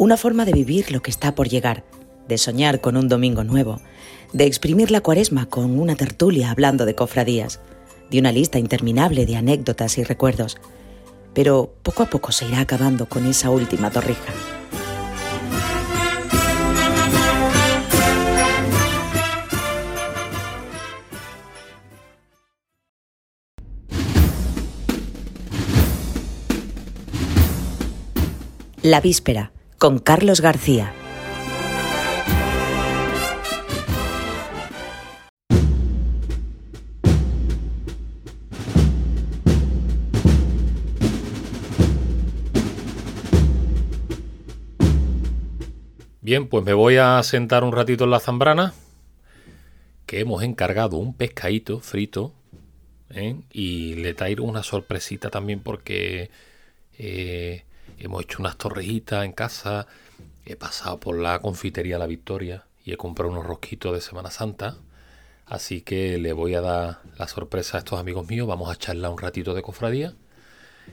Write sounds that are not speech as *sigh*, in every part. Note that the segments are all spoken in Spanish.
Una forma de vivir lo que está por llegar, de soñar con un domingo nuevo, de exprimir la cuaresma con una tertulia hablando de cofradías, de una lista interminable de anécdotas y recuerdos. Pero poco a poco se irá acabando con esa última torrija. La víspera, con Carlos García. Bien, pues me voy a sentar un ratito en la zambrana, que hemos encargado un pescadito frito, ¿eh? y le traigo una sorpresita también porque eh, hemos hecho unas torrejitas en casa, he pasado por la confitería La Victoria y he comprado unos rosquitos de Semana Santa, así que le voy a dar la sorpresa a estos amigos míos, vamos a charlar un ratito de cofradía.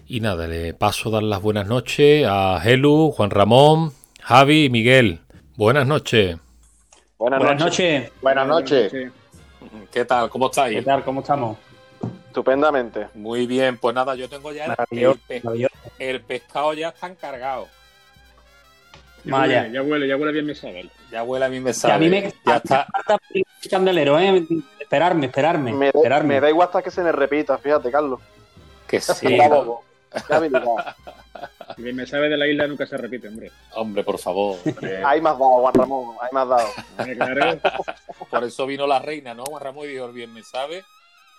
Y nada, le paso a dar las buenas noches a Helu, Juan Ramón, Javi y Miguel. Buenas noches. Buenas, Buenas noches. noches. Buenas noches. ¿Qué tal? ¿Cómo estáis? ¿Qué tal? ¿Cómo estamos? Estupendamente. Muy bien, pues nada, yo tengo ya el, maravilloso. El pescado ya está encargado. Vaya. Ya huele, ya huele bien mi saber. Ya huele a mí me Y sabe. a mí me, ya está. falta el candelero, ¿eh? Esperarme, esperarme. Me, da- esperarme. me da igual hasta que se me repita, fíjate, Carlos. Que sí, Ya, ¿no? Ya me bien me sabe de la isla nunca se repite, hombre. Hombre, por favor. hombre. *laughs* Hay más dado, Juan Ramón, hay más dado. Por eso vino la reina, ¿no? Juan Ramón y dijo, el bien me sabe.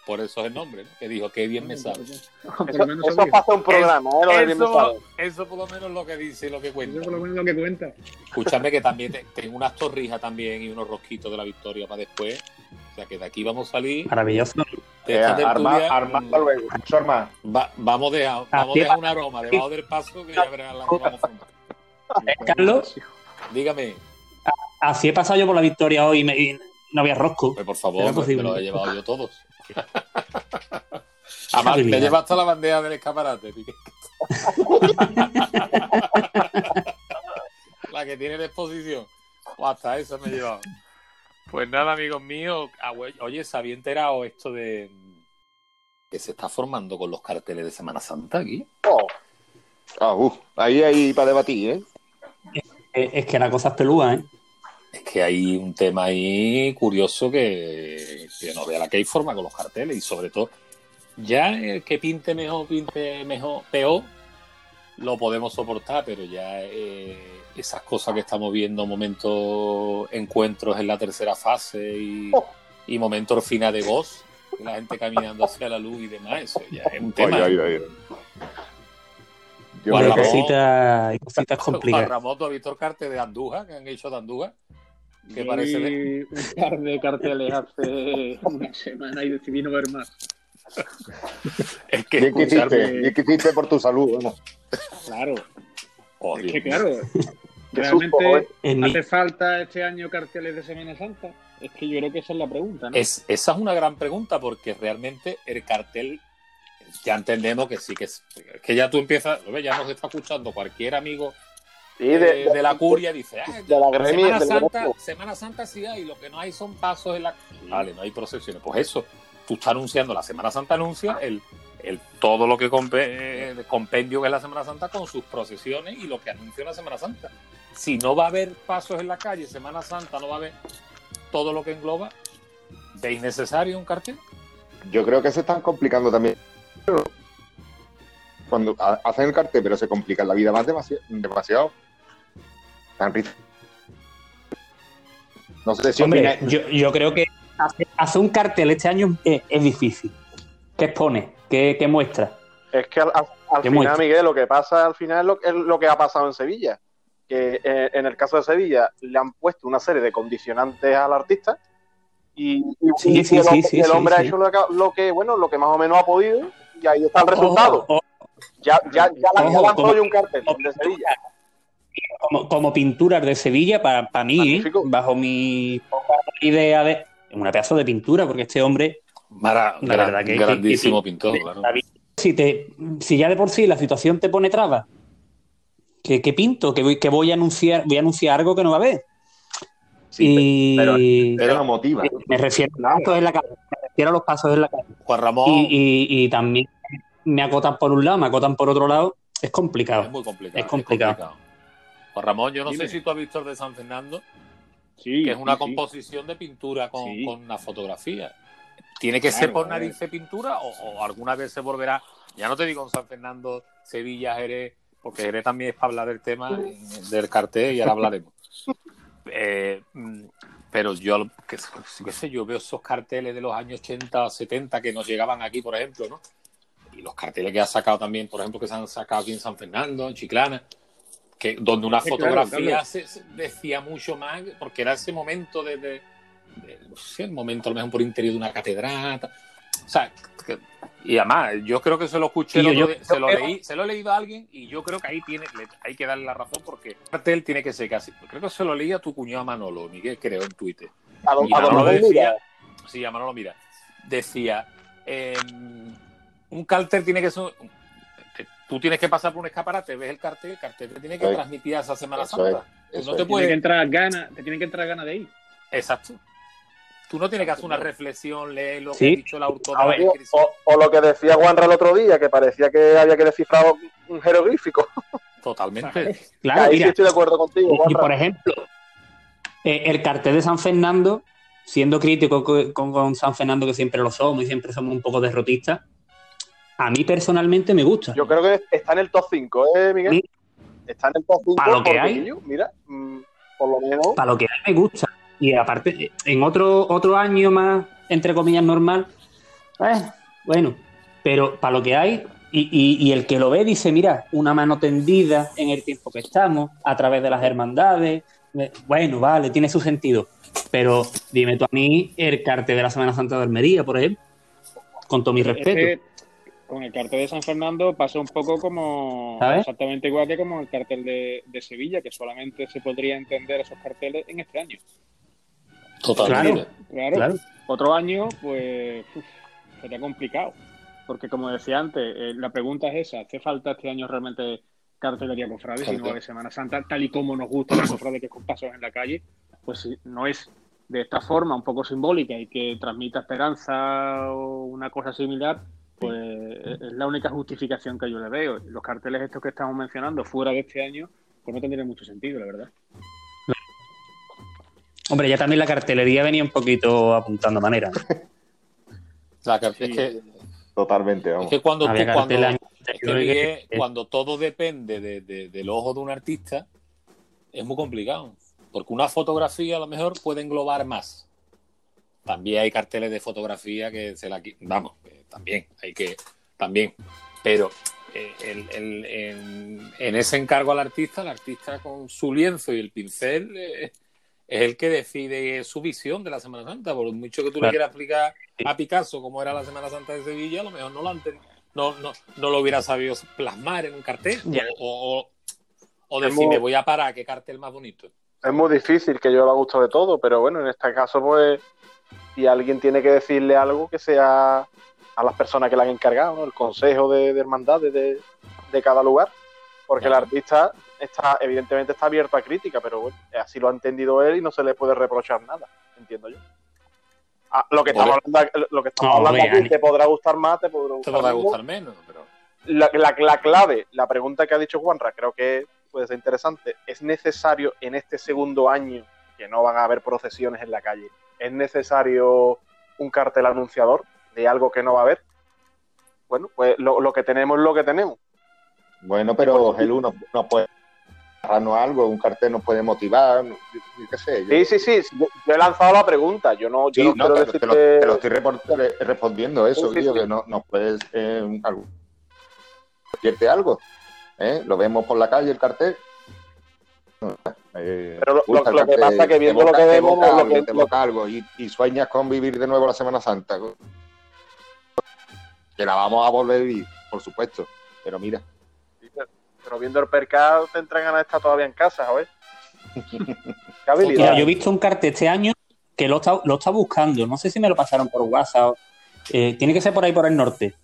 Por eso es el nombre, ¿no? Que dijo, que bien me sabe. Eso, lo eso pasa un programa, ¿eh? Lo de bien me Eso, sabe. eso por lo menos es lo que dice y lo que Eso cuenta. por lo menos lo que cuenta. Escúchame que también te- tengo unas torrijas también y unos rosquitos de la victoria para después. O sea que de aquí vamos a salir. Maravilloso. De Eh, esta arma, tertulia, arma luego. Va- vamos a dejar, vamos a Así dejar va. un aroma debajo del paso que ya verás la que vamos a Carlos, Dígame, así he pasado yo por la victoria hoy y, me- y no había rosco. pues por favor, ¿Será pues, me los he llevado yo todos. Además, te habilidad. llevas hasta la bandeja del escaparate. *laughs* La que tiene de exposición. O hasta eso me he llevado. Pues nada, amigos míos. Oye, ¿se había enterado esto de que se está formando con los carteles de Semana Santa aquí? Oh. Ah, uh, ahí hay para debatir, ¿eh? Eh, Es que la cosa es pelúa, ¿eh? Es que hay un tema ahí curioso que, que no vea la que hay forma con los carteles y sobre todo, ya el que pinte mejor, pinte mejor, peor, lo podemos soportar, pero ya eh, esas cosas que estamos viendo, momentos, encuentros en la tercera fase y, Oh. y momentos final de voz, la gente caminando hacia la luz y demás, eso ya es un tema. Ay, ay, ay. Yo Juan que cositas, hay cositas Juan complicadas. Ramón, ¿tú has visto el cartel de Andújar que han hecho de Andújar? ¿Qué Vi parece de- un par de carteles hace una semana y decidí no ver más. Es que que hiciste, escucharme- que hiciste por tu salud. ¿no? Claro, Oh, es Dios que claro, *laughs* Qué realmente hace falta este año carteles de Semana Santa. Es que yo creo que esa es la pregunta, ¿no? Es, esa es una gran pregunta porque realmente el cartel ya entendemos que sí que es que ya tú empiezas, lo ves, ya nos está escuchando cualquier amigo Eh, de, de, la curia dice, ah, de la gremia, Semana Santa. Semana Santa sí hay, lo que no hay son pasos en la vale, no hay procesiones, pues eso, tú estás anunciando la Semana Santa anuncia el, el todo lo que eh, compendio que es la Semana Santa con sus procesiones y lo que anuncia la Semana Santa. Si no va a haber pasos en la calle, Semana Santa no va a haber todo lo que engloba, ¿veis necesario un cartel? Yo creo que se están complicando también. Cuando ha- hacen el cartel, pero se complican la vida más demasiado. demasiado. Tan No sé si Hombre, yo, yo creo que hace- hacer un cartel este año es, es difícil. ¿Qué expone? ¿Qué, qué muestra? Es que al, al- al Qué final, muestra. Miguel, lo que pasa al final es lo, es lo que ha pasado en Sevilla. Que eh, en el caso de Sevilla le han puesto una serie de condicionantes al artista y, y- Sí, y sí, el, sí, hombre ha hecho lo que, lo que, bueno, lo que más o menos ha podido y ahí está el resultado. Ojo, ojo, Ya, ya, ya, la- Ojo, yo un cartel de Sevilla. Como, como pinturas de Sevilla, para, para mí, Magnífico. bajo mi idea de. Una pedazo de pintura, porque este hombre. Mara, La gran- verdad que- grandísimo que- pintor, claro. Si, te, si ya de por sí la situación te pone trabas, ¿Qué, qué pinto? Que voy, que voy a anunciar, voy a anunciar algo que no va a haber. Sí, y pero, pero motiva. me refiero a los pasos en la calle. Me refiero a los pasos en la calle. Juan Ramón Y, y- y también me acotan por un lado, me acotan por otro lado. Es complicado. es muy complicado. es complicado. Juan Ramón, yo no Dime. sé si tú has visto el de San Fernando, Sí, que es una sí, sí. composición de pintura con, una fotografía. ¿Tiene que Claro, ser por nariz pintura o, o alguna vez se volverá? Ya no te digo en San Fernando, Sevilla, Jerez, porque Jerez también es para hablar del tema del cartel y ahora hablaremos. *laughs* Eh, mm, pero yo, qué, qué sé, yo veo esos carteles de los años 80, 70 que nos llegaban aquí, por ejemplo, ¿no? Y los carteles que ha sacado también, por ejemplo, que se han sacado aquí en San Fernando, en Chiclana, que donde una Sí, fotografía claro. se, se decía mucho más, porque era ese momento de, de- de- no sé, el momento a lo mejor por interior de una catedral. O sea, que- y además, yo creo que se lo escuché, yo- yo se, lo leí, se lo he leído a alguien y yo creo que ahí tiene, le- hay que darle la razón porque el cartel tiene que ser casi. Creo que se lo leí a tu cuñado Manolo, Miguel, creo, en Twitter. A don- Y a don Manolo decía, Mira, sí, a Manolo mira, decía, eh, un cartel tiene que ser, tú tienes que pasar por un escaparate, ves el cartel, el cartel te tiene que transmitir a esa Semana Eso Santa. Tú no te. Tiene puedes, que entrar ganas, te tienen que entrar ganas de ir. exacto. Tú no tienes que hacer una reflexión, leer lo que Sí. ha dicho el autor o, o lo que decía Juanra el otro día, que parecía que había que descifrar un jeroglífico. Totalmente. *laughs* Claro, Ahí sí mira, estoy de acuerdo contigo, y, y, por ejemplo, eh, el cartel de San Fernando, siendo crítico co- con, con San Fernando, que siempre lo somos y siempre somos un poco derrotistas, a mí personalmente me gusta. Yo creo que está en el top 5, ¿eh, Miguel? Sí. Está en el top 5 Para lo que hay. mira, mm, por lo menos Para lo que mí me gusta. Y aparte, en otro, otro año más, entre comillas, normal, eh, bueno, pero para lo que hay, y, y- y el que lo ve dice, mira, una mano tendida en el tiempo que estamos, a través de las hermandades, eh, bueno, vale, tiene su sentido. Pero dime tú a mí el cartel de la Semana Santa de Almería, por ejemplo, con todo mi Es respeto. Con el cartel de San Fernando pasa un poco como ¿Sabes? exactamente igual que como el cartel de, de Sevilla, que solamente se podría entender esos carteles en este año. Totalmente. Claro, Claro. otro año, pues uf, sería complicado. Porque como decía antes, eh, la pregunta es esa, ¿hace falta este año realmente cartelería cofrade si no va a haber Semana Santa, tal y como nos gusta la cofrade que es con pasos en la calle? Pues si no es de esta forma un poco simbólica y que transmita esperanza o una cosa similar, pues es la única justificación que yo le veo. Los carteles estos que estamos mencionando fuera de este año, pues no tendrían mucho sentido, la verdad. Hombre, ya también la cartelería venía un poquito apuntando manera. La car- Sí. es, que, Totalmente, es vamos. que cuando tú, cuando, es que, Miguel, todo depende de- de- del ojo de un artista, es muy complicado. Porque una fotografía a lo mejor puede englobar más. También hay carteles de fotografía que se la Vamos, también, hay que. También. Pero eh, el- el- en, en ese encargo al artista, el artista con su lienzo y el pincel eh, es el que decide su visión de la Semana Santa. Por mucho que tú le quieras explicar a Picasso cómo era la Semana Santa de Sevilla, a lo mejor no lo, no, no, no lo hubiera sabido plasmar en un cartel. O, o, decir, muy- me voy a parar, qué cartel más bonito. es muy difícil que yo lo gusto de todo, pero bueno, en este caso, pues, si alguien tiene que decirle algo que sea a las personas que le han encargado, ¿no? el consejo de, de hermandades de, de cada lugar, porque el artista está, evidentemente está abierto a crítica, pero bueno, así lo ha entendido él y no se le puede reprochar nada, entiendo yo. Ah, lo que estamos hablando, lo que estamos No, hablando aquí, te podrá gustar más, te podrá Te gustar podrá menos. gustar menos, pero. la, la- la clave, la pregunta que ha dicho Juanra, creo que puede ser interesante. ¿Es necesario en este segundo año, que no van a haber procesiones en la calle, es necesario un cartel anunciador de algo que no va a haber? Bueno, pues lo, lo que tenemos es lo que tenemos. Bueno, pero Gelu nos, nos puede agarrarnos algo, un cartel nos puede motivar, qué sé. yo- Sí, sí, sí. Yo, yo he lanzado la pregunta. Yo no, yo Sí, no no, quiero te, decirte. te lo, te lo estoy re- respondiendo eso, Sí, Guillo, sí. que no, nos puedes eh, algo- algo. ¿eh? Lo vemos por la calle el cartel. Eh, Pero lo- lo- lo que pasa cartel, que viendo lo que vemos, evoca lo que- lo- algo y, y sueñas con vivir de nuevo la Semana Santa. Que la vamos a volver a vivir, por supuesto. Pero mira, Pero viendo el percado, te entran ganas de estar todavía en casa, ¿sabes? *laughs* Qué habilidad. Mira, yo he visto un cartel este año que lo está, lo está buscando. No sé si me lo pasaron por WhatsApp. Eh, tiene que ser por ahí por el norte.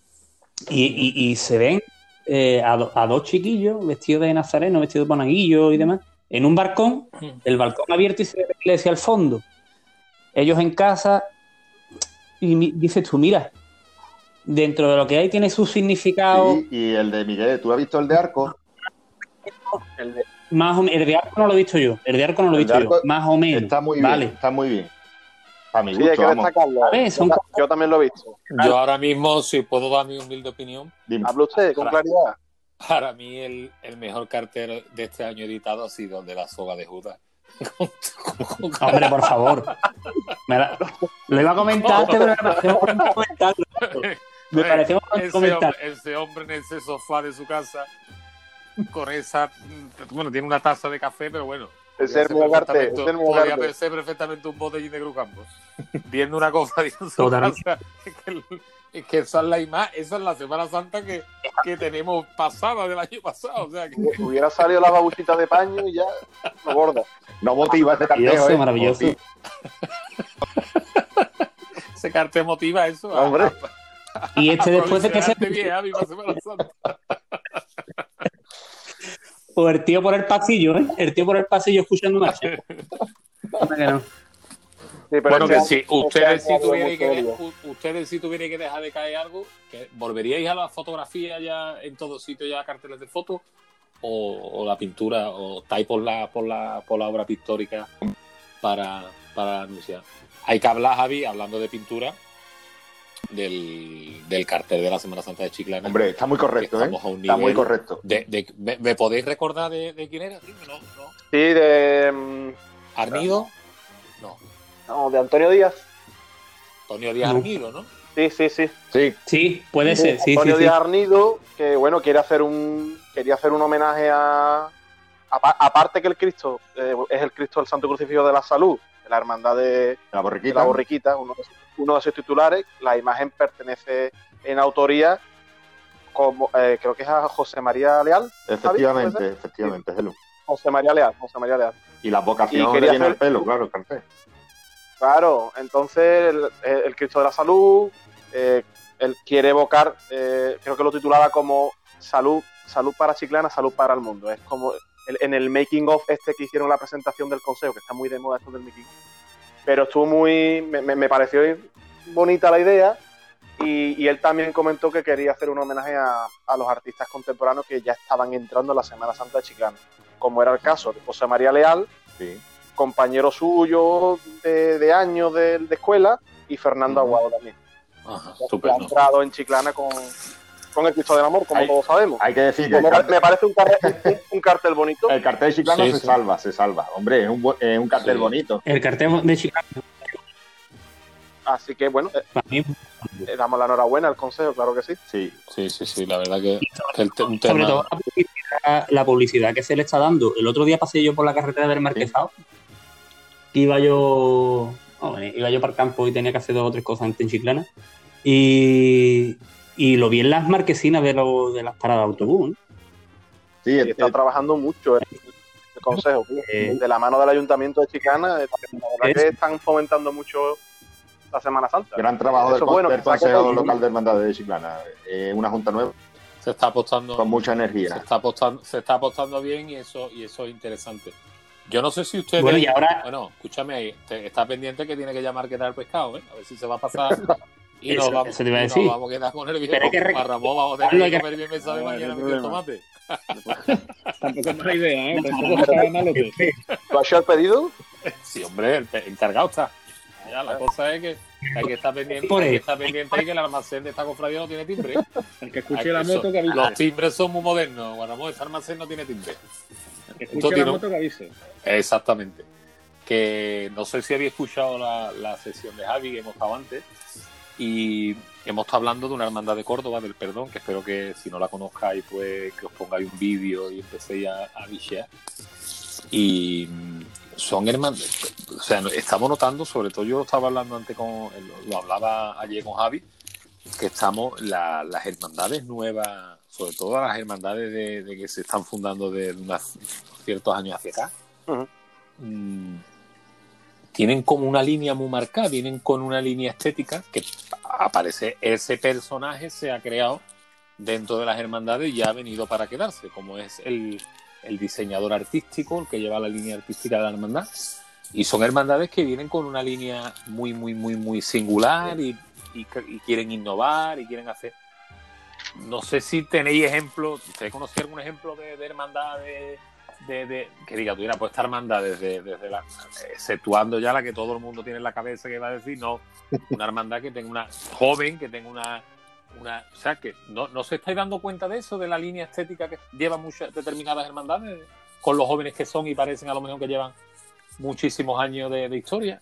Y, y- y se ven eh, a, do- a dos chiquillos vestidos de nazareno, vestidos de monaguillo y demás, en un balcón, el balcón abierto y se ve la iglesia al fondo. Ellos en casa, y mi- dices tú, mira, dentro de lo que hay tiene su significado, Sí, y el de Miguel, ¿tú has visto el de Arco? El de- más o menos, el de arco no lo he visto yo, el de arco no lo he visto yo, más o menos. Está muy bien, vale. está muy bien. A mi Sí, hay que son yo, yo también lo he visto. Yo ahora mismo, si puedo dar mi humilde opinión, Dime. Habla usted con claridad. para mí el, el mejor cartel de este año editado ha sido el de la soga de Judas. *laughs* Hombre, por favor. Me la- Lo iba a comentar antes, pero me bonito comentarlo. *laughs* Me pareció bonito ese, comentar. hombre, ese hombre en ese sofá de su casa con esa bueno tiene una taza de café pero bueno Es podría el mismo podría ser perfectamente un botellín de Cruz Campos viendo una cosa en su Totalmente. casa *laughs* es que, el- es que esa es la imagen esa es la Semana Santa que, que tenemos pasada del año pasado o sea que *laughs* Hubiera salido la babuchita de paño y ya lo gorda. No motiva este carteo, ¿eh? maravilloso. *laughs* Ese cartel motiva eso a- Hombre. Y este después de que se. O el tío por el pasillo, ¿eh? El tío por el pasillo escuchando marcha. No. Sí, Bueno, que si este ustedes si muy que, ustedes si tuvierais que dejar de caer algo, que ¿volveríais a la fotografía ya en todos sitios ya carteles de fotos? O, o la pintura, o estáis por la, por la, por la obra pictórica para, para anunciar. Hay que hablar, Javi, hablando de pintura, del, del cartel de la Semana Santa de Chiclana. Hombre, está muy correcto, ¿eh? Está muy correcto. de- de- ¿me, me podéis recordar de, de quién era? tío? No, no. Sí, de, mm, ¿Arnido? No. no, de Antonio Díaz. Antonio Díaz No. Arnido, ¿no? Sí, sí, sí. Sí, Sí, puede ser, sí, sí, Antonio sí. Díaz Arnido, que bueno, quiere hacer un quería hacer un homenaje a apa- aparte que el Cristo eh, es el Cristo del Santo Crucifijo de la Salud, de la hermandad de, la de borriquita. la borriquita, uno de, sus, uno de sus titulares, la imagen pertenece en autoría como eh, creo que es a José María Leal, Efectivamente, ¿puede efectivamente. José María Leal, José María Leal. Y la vocación llena hacer- el pelo, claro, el cartel. Claro, entonces el, el Cristo de la Salud, eh, él quiere evocar, eh, creo que lo titulaba como salud, salud para Chiclana, salud para el mundo. Es como el- en el making of este que hicieron la presentación del consejo, que está muy de moda esto del making of. Pero estuvo muy, me, me- me pareció bonita la idea y, y él también comentó que quería hacer un homenaje a, a los artistas contemporáneos que ya estaban entrando en la Semana Santa de Chiclana, como era el caso de José María Leal, Sí. compañero suyo de, de años de, de escuela y Fernando. Aguado también. Ajá, ha estupendo. entrado en Chiclana con, con el Cristo del Amor, como Hay- todos sabemos. Hay que decir que me, cartel, me parece un cartel, un, un cartel bonito. el cartel de Chiclana Sí, se sí. salva, se salva. Hombre, es un, bu- es un cartel Sí. bonito. El cartel de Chicago, Así que bueno, eh, para mí, le damos la enhorabuena al consejo, claro que sí. Sí. Sí, sí, sí, la verdad que, el sobre tema. todo la publicidad, la publicidad que se le está dando. El otro día pasé yo por la carretera del Marquesado. Iba yo, iba yo para el campo y tenía que hacer dos o tres cosas antes en Chiclana. Y, y lo vi en las marquesinas de, lo- de las paradas de autobús. ¿no? Sí, está trabajando mucho el, el consejo. Eh. de la mano del ayuntamiento de Chiclana, eh, la verdad Es- que están fomentando mucho la Semana Santa. gran trabajo del, bueno, del Consejo. Local de Hermandades de Chiclana. Eh, una junta nueva Se está apostando. con mucha se energía. está apostando, se está apostando bien y eso, y eso es interesante. Yo no sé si ustedes. Bueno, y ahora- Bueno, escúchame ahí. te- está pendiente que tiene que llamar que el pescado, ¿eh? A ver si se va a pasar. *laughs* Y nos vamos, eso te iba a y nos decir. vamos a quedar con el viejo. Pero hay que rec- Ramón, vamos a tener que comer bien me sabe No, no mañana el problema. tomate. *laughs* Tampoco es mala idea, ¿eh? Tampoco está malote. ¿Tú has hecho el pedido? Sí, hombre, el encargado está. Ya, la cosa es que hay que estar pendiente, Por hay que ahí. estar pendiente de que el almacén de esta cofradía no tiene timbre. El que escuche la moto que avise. Los timbres son muy modernos. Juan Ramón, ese almacén no tiene timbre. El que escuche la moto que avise. Exactamente. Que no sé si había escuchado la, la sesión de Javi que hemos estado antes. Y hemos estado hablando de una hermandad de Córdoba, del perdón, que espero que si no la conozcáis, pues que os pongáis un vídeo y empecéis a, a. Y son hermandades. O sea, estamos notando, sobre todo yo estaba hablando antes con. Lo hablaba ayer con Javi, que estamos. la- las hermandades nuevas, sobre todo las hermandades de, de que se están fundando de unos ciertos años hacia acá, tienen como una línea muy marcada, vienen con una línea estética que aparece ese personaje se ha creado dentro de las hermandades ya ha venido para quedarse, como es el, el diseñador artístico, el que lleva la línea artística de la hermandad. Y son hermandades que vienen con una línea muy, muy, muy, muy singular y, y, y quieren innovar y quieren hacer. No sé si tenéis ejemplos, ¿ustedes conocen algún ejemplo de, de hermandad de, que diga, tuviera pues esta hermandad desde, desde la, exceptuando ya la que todo el mundo tiene en la cabeza que va a decir, no, una hermandad que tenga una joven, que tenga una, una o sea, que no, no se estáis dando cuenta de eso, de la línea estética que llevan muchas determinadas hermandades, con los jóvenes que son y parecen a lo mejor que llevan muchísimos años de, de historia.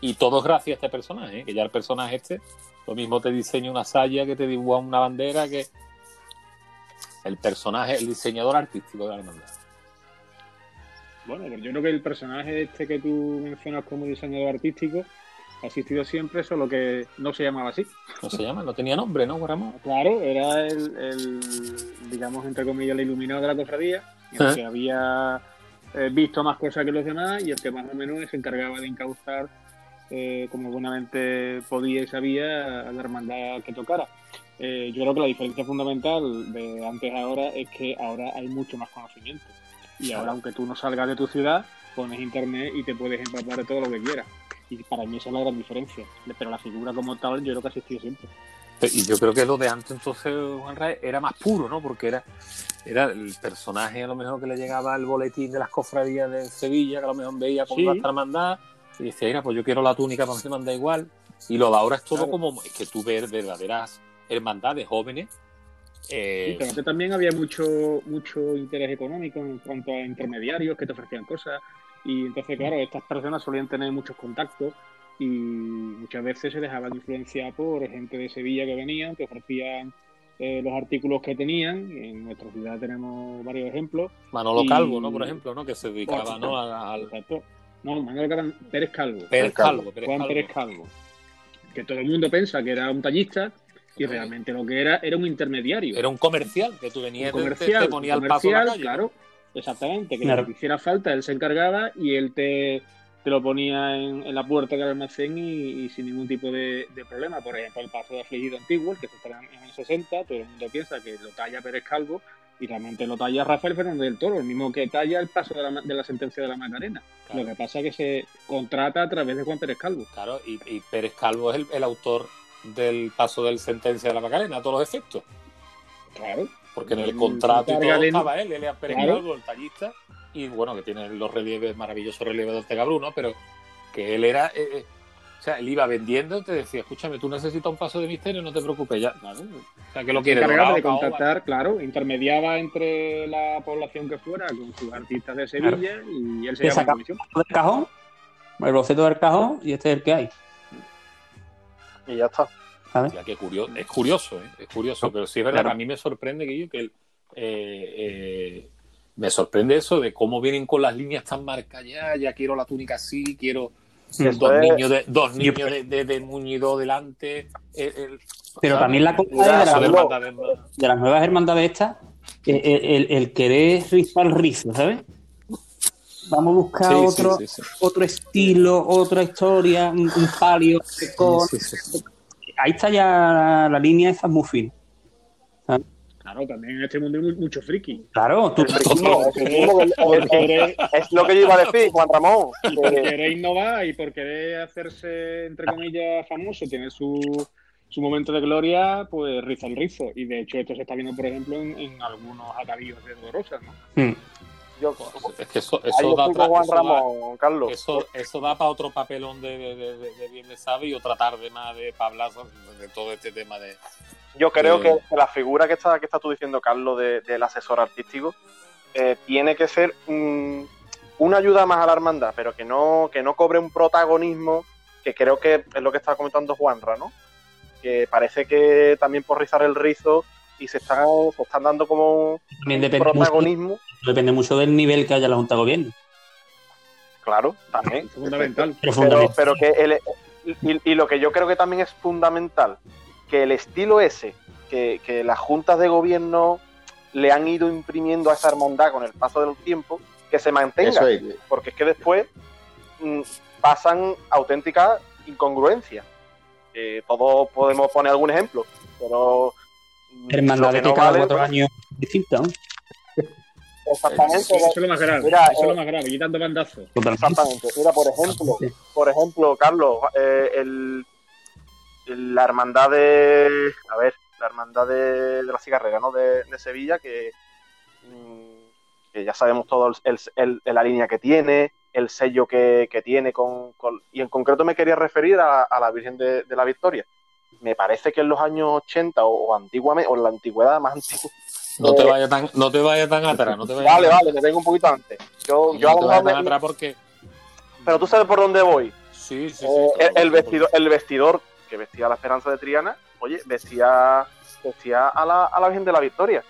Y todo es gracias a este personaje, ¿eh? que ya el personaje este, lo mismo te diseña una saya, que te dibuja una bandera, que el personaje, el diseñador artístico de la hermandad. Bueno, pues yo creo que el personaje este que tú mencionas como diseñador artístico ha existido siempre, solo que no se llamaba así. ¿No se llama? No tenía nombre, ¿no, Ramón? *laughs* Claro, era el, el, digamos, entre comillas, el iluminado de la cofradía, el que había eh, visto más cosas que los demás y el que más o menos se encargaba de encauzar, eh, como buenamente podía y sabía, a la hermandad que tocara. Eh, yo creo que la diferencia fundamental de antes a ahora es que ahora hay mucho más conocimiento. Y ahora, aunque tú no salgas de tu ciudad, pones internet y te puedes empapar de todo lo que quieras. Y para mí esa es la gran diferencia. Pero la figura como tal, yo creo que ha existido siempre. Y yo creo que lo de antes entonces, Juan Rae, era más puro, ¿no? Porque era, era el personaje a lo mejor que le llegaba el boletín de las cofradías de Sevilla, que a lo mejor veía cómo Sí. iba a estar mandada, y decía, mira, pues yo quiero la túnica para que se manda igual. Y lo de ahora es todo Claro. como, es que tú ves verdaderas hermandades jóvenes. Eh, Sí, pero antes también había mucho, mucho interés económico en cuanto a intermediarios que te ofrecían cosas. Y entonces, claro, estas personas solían tener muchos contactos y muchas veces se dejaban influenciar por gente de Sevilla que venían, que ofrecían eh, los artículos que tenían. Y en nuestra ciudad tenemos varios ejemplos. Manolo Y- Calvo, ¿no? Por ejemplo, ¿no? Que se dedicaba, ¿no? Al Exacto. No, Manuel Caban- Pérez Calvo. Pérez Calvo, Pérez Juan Calvo. Pérez Calvo. Que todo el mundo piensa que era un tallista y realmente lo que era era un intermediario. Era un comercial, que tú venías, Un te- te- comercial, te ponía un el paso en la comercial, calle. claro, exactamente, que Claro. lo que hiciera falta él se encargaba y él te, te lo ponía en, en la puerta del almacén y, y sin ningún tipo de, de problema. Por ejemplo, el paso de afligido antiguo, el que se está en el 60, todo el mundo piensa que lo talla Pérez Calvo y realmente lo talla Rafael Fernández del Toro, el mismo que talla el paso de la, de la sentencia de la Macarena. Claro. Lo que pasa es que se contrata a través de Juan Pérez Calvo. Claro, y, y Pérez Calvo es el, el autor del paso del sentencia de la Macarena, a todos los efectos. Claro. Porque en el Mm, contrato y todo estaba él, él era Pérez Claro. El tallista, y bueno, que tiene los relieves, maravillosos relieves de Ortega Bruno, pero que él era, eh, eh, o sea, él iba vendiendo, te decía, escúchame, tú necesitas un paso de misterio, no te preocupes ya. Claro, o sea, que lo quiere encargaba de contactar, claro, intermediaba entre la población que fuera con sus artistas de Sevilla y él se Te llama saca- comisión. del cajón, el boceto del cajón y este es el que hay. Y ya está. ¿sabes? Ya que curioso, es curioso, ¿eh? es curioso, pero sí es verdad Claro. que a mí me sorprende que, yo- que eh, eh, me sorprende eso de cómo vienen con las líneas tan marcadas ya, ya quiero la túnica así, quiero dos es- niños de dos niños de, de, de Muñido delante. eh, el- Pero ¿sabes? también la cosa de, las- de nuevas hermandades estas, el, el- el querer rizar el rizo, ¿sabes? Vamos a buscar Sí, otro, sí, sí. otro estilo, otra historia, un, un palio. con- Sí, sí, sí. Ahí está ya la línea esa muy fina. Claro, también en este mundo hay mu- mucho friki. Claro, tú, querer, es lo que yo iba a decir, Juan Ramón. y por que- querer innovar y por querer hacerse, entre comillas, famoso, tener su, su momento de gloria, pues riza el rizo. Y de hecho esto se está viendo, por ejemplo, en, en algunos atavíos de Dolorosa, ¿no? Mm. Yo, Es que eso, ahí eso da, estoy con Juan eso da- Ramón, Carlos. eso, eso da para otro papelón de, de, de, bien de sabe y otra tarde más de para de todo este tema de, Yo creo que, la figura que está, que está tú diciendo, Carlos, de- del asesor artístico, eh, tiene que ser un- una ayuda más a la hermandad, pero que no, que no cobre un protagonismo, que creo que es lo que está comentando Juanra, ¿no? Que parece que también por rizar el rizo y se están, se están dando como también mucho, protagonismo. depende mucho del nivel que haya la Junta de Gobierno. Claro, también. Es fundamental. Pero Pero, fundamental. pero que el- y, y lo que yo creo que también es fundamental, que el estilo ese, que, que las juntas de gobierno le han ido imprimiendo a esa hermandad con el paso del tiempo, que se mantenga, es. porque es que después mm, pasan auténticas incongruencias. Eh, todos podemos poner algún ejemplo, pero Hermandad lo que cada vale, cuatro pues, años distinta, ¿no? Exactamente. Eso es lo más grave. Mira, eso es lo eh, más grave, quitando bandazos. Exactamente. Mira, por ejemplo, por ejemplo, Carlos, eh, el, el- la hermandad de, a ver, la hermandad de, de la cigarrera, ¿no? De, de Sevilla, que, mm, que ya sabemos todo el, el- el- la línea que tiene, el sello que, que tiene, con, con- y en concreto me quería referir a, a la Virgen de, de la Victoria. Me parece que en los años 80 o, o antiguamente, o en la antigüedad más antigua. No te eh, vayas tan, no te vayas tan atrás, no te vayas Vale, tan- vale, me vengo un poquito antes. Yo, no yo te vayas tan atrás porque pero tú sabes por dónde voy. sí, sí, sí, Eh, claro, el, vestidor, el vestidor que vestía la Esperanza de Triana, oye, vestía, vestía a, la, a la Virgen de la Victoria.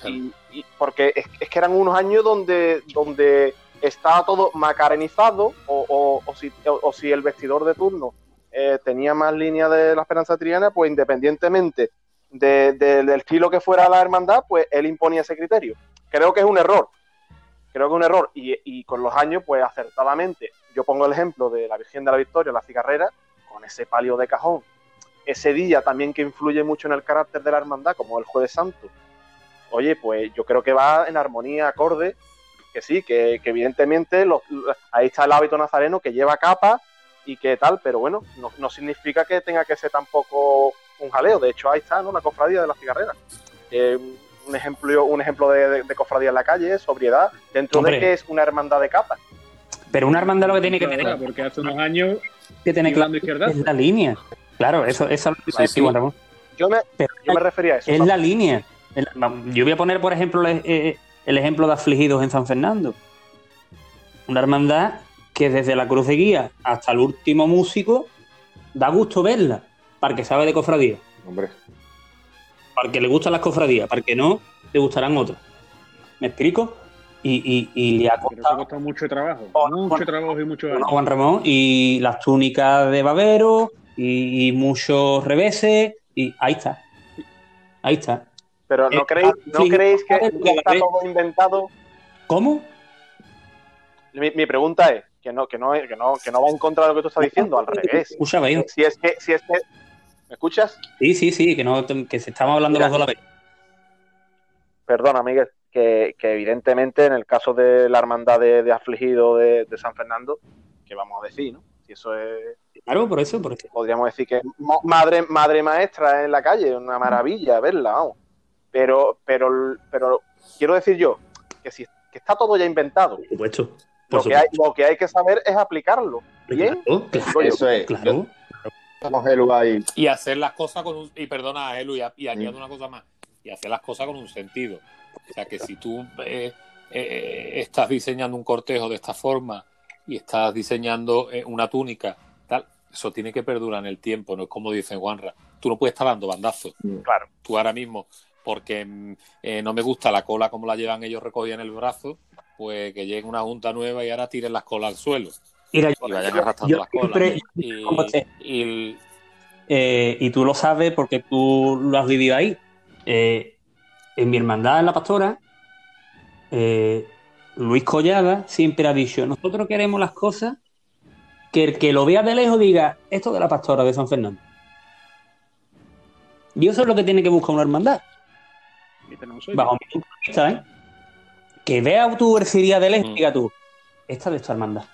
claro. Y, y- porque es, es que eran unos años donde, donde estaba todo macarenizado, o, o- o si, o si el vestidor de turno eh, tenía más línea de la Esperanza Triana, pues independientemente de- de- del estilo que fuera la hermandad, pues él imponía ese criterio. Creo que es un error. Creo que es un error. Y, y con los años, pues acertadamente, yo pongo el ejemplo de la Virgen de la Victoria, la cigarrera, con ese palio de cajón. Ese día también que influye mucho en el carácter de la hermandad, como el Jueves Santo. Oye, pues yo creo que va en armonía, acorde, que sí, que, que evidentemente los- ahí está el hábito nazareno que lleva capa y que tal, pero bueno, no, no significa que tenga que ser tampoco un jaleo. De hecho, ahí está, ¿no? La cofradía de la cigarrera. Eh, un ejemplo, un ejemplo de, de- de cofradía en la calle, sobriedad, dentro Hombre. de que es una hermandad de capa. Pero una hermandad lo que tiene que tener, porque hace unos años que tener y claro dando izquierdazo. es la línea. Claro, eso, eso es lo que Sí, sí. Juan Ramón. Yo me, Pero yo me refería a eso. es ¿sabes? la línea. Yo voy a poner, por ejemplo, el, eh, el ejemplo de afligidos en San Fernando. Una hermandad que desde la cruz de guía hasta el último músico da gusto verla, para el que sabe de cofradía, Hombre, para que le gustan las cofradías, para el que no, le gustarán otras. ¿Me explico? Y, y, y le ha Pero eso ha costado costado mucho trabajo. Oh, mucho Juan- trabajo y mucho ¿no. Juan Ramón, y las túnicas de babero, y, y muchos reveses, y ahí está. Ahí está. Pero ¿no Eh, creéis, no sí, creéis que está todo inventado? ¿Cómo? Mi, mi pregunta es que no, que, no, que, no, que no va en contra de lo que tú estás diciendo, al revés. Escucha, veo. Si es que, si es que, ¿me escuchas? Sí, sí, sí, que, no, que se estamos hablando Mira, los dos a la vez. Perdona, Miguel, que, que evidentemente en el caso de la hermandad de, de afligido de, de San Fernando, que vamos a decir, ¿no? Si eso es, Claro, por eso, por eso. podríamos decir que es madre, madre maestra en la calle, una maravilla verla, vamos. Pero, pero, pero quiero decir yo que si que está todo ya inventado, Por supuesto. Lo que, hay, lo que hay que saber es aplicarlo. Bien, Claro, eso es. claro. Ahí. Y hacer las cosas con un. Y perdona, Elu, y, a- y añado Mm. una cosa más. Y hacer las cosas con un sentido. O sea, que si tú eh, eh, estás diseñando un cortejo de esta forma y estás diseñando eh, una túnica, tal, eso tiene que perdurar en el tiempo. No es como dice Juanra. Tú no puedes estar dando bandazos. Claro. Tú ahora mismo, porque mm, eh, no me gusta la cola como la llevan ellos recogida en el brazo, pues que llegue una junta nueva y ahora tiren las colas al suelo Mira, y vayan arrastrando yo las colas. siempre- Y, como te- y- eh, y tú lo sabes porque tú lo has vivido ahí. Eh, en mi hermandad, en la pastora, eh, Luis Collada siempre ha dicho, nosotros queremos las cosas que el que lo vea de lejos diga, esto de la pastora de San Fernando. Y eso es lo que tiene que buscar una hermandad. Y tenemos hoy. bajo mi punto de vista, ¿eh? Que vea tu hercería de lejos y Mm. diga tú, esta de esta hermandad.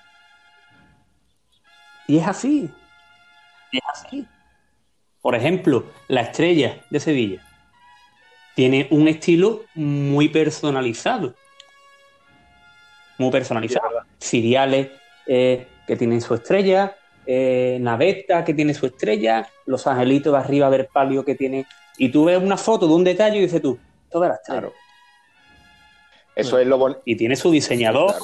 Y es así. Es así. Por ejemplo, la estrella de Sevilla tiene un estilo muy personalizado. Muy personalizado. Ciriales eh, que tienen su estrella, eh, Naveta que tiene su estrella, los angelitos de arriba del palio que tiene. Y tú ves una foto de un detalle y dices tú, toda la estrella. Claro. Eso es lo bonito. Y tiene su diseñador,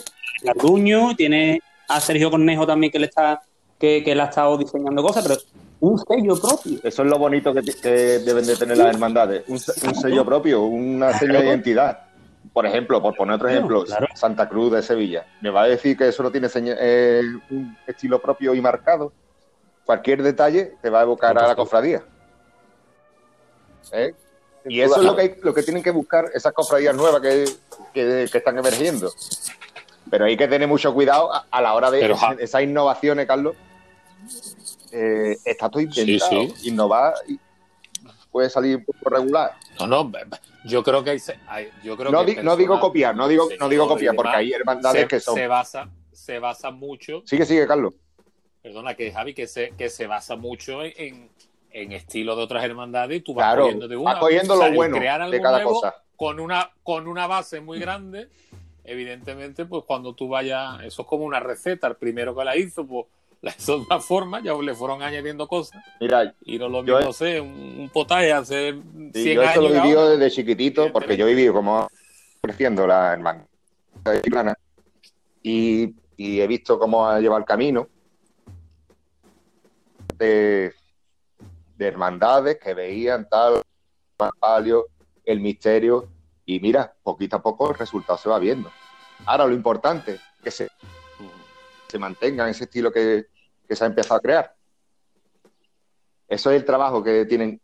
Claro. Tiene a Sergio Cornejo también que le está que, que le ha estado diseñando cosas, pero un sello propio. Eso es lo bonito que, que deben de tener las hermandades. Un, se- un sello propio, una seña de identidad. Por ejemplo, por poner otro Claro, ejemplo, claro. Santa Cruz de Sevilla. ¿Me va a decir que eso no tiene seña- eh, un estilo propio y marcado? Cualquier detalle te va a evocar a la cofradía. ¿Eh? Y eso es lo que, hay- lo que tienen que buscar esas cofradías nuevas que, que- que están emergiendo. Pero hay que tener mucho cuidado a, a la hora de Pero, ja- esas innovaciones, Carlos. Eh, está todo Sí, inventado. sí. Innovar y- puede salir un poco regular. No, no, yo creo que hay, yo creo No, que di- no digo copiar, no digo, no digo copiar, porque hay hermandades se, que son. se basa, se basa mucho, Sigue, sigue, Carlos. perdona que Javi, que se, que se basa mucho en, en, estilo de otras hermandades y tú vas Claro, cogiendo de una. vas cogiendo O sea, lo bueno crear algo de cada nuevo cosa. Con una, con una base muy grande, evidentemente, pues cuando tú vayas, eso es como una receta, el primero que la hizo, pues la hizo de una forma, ya le fueron añadiendo cosas. Mira, Y no lo Yo- mismo, sé, un, un potaje hace 100 Sí, yo años. lo ahora. desde chiquitito, porque yo vivido como creciendo la Chiclana y, y he visto cómo ha llevado el camino de, de hermandades que veían tal palio, el misterio, y mira, poquito a poco el resultado se va viendo. Ahora lo importante es que se, se mantenga en ese estilo que, que se ha empezado a crear. Eso es el trabajo que tienen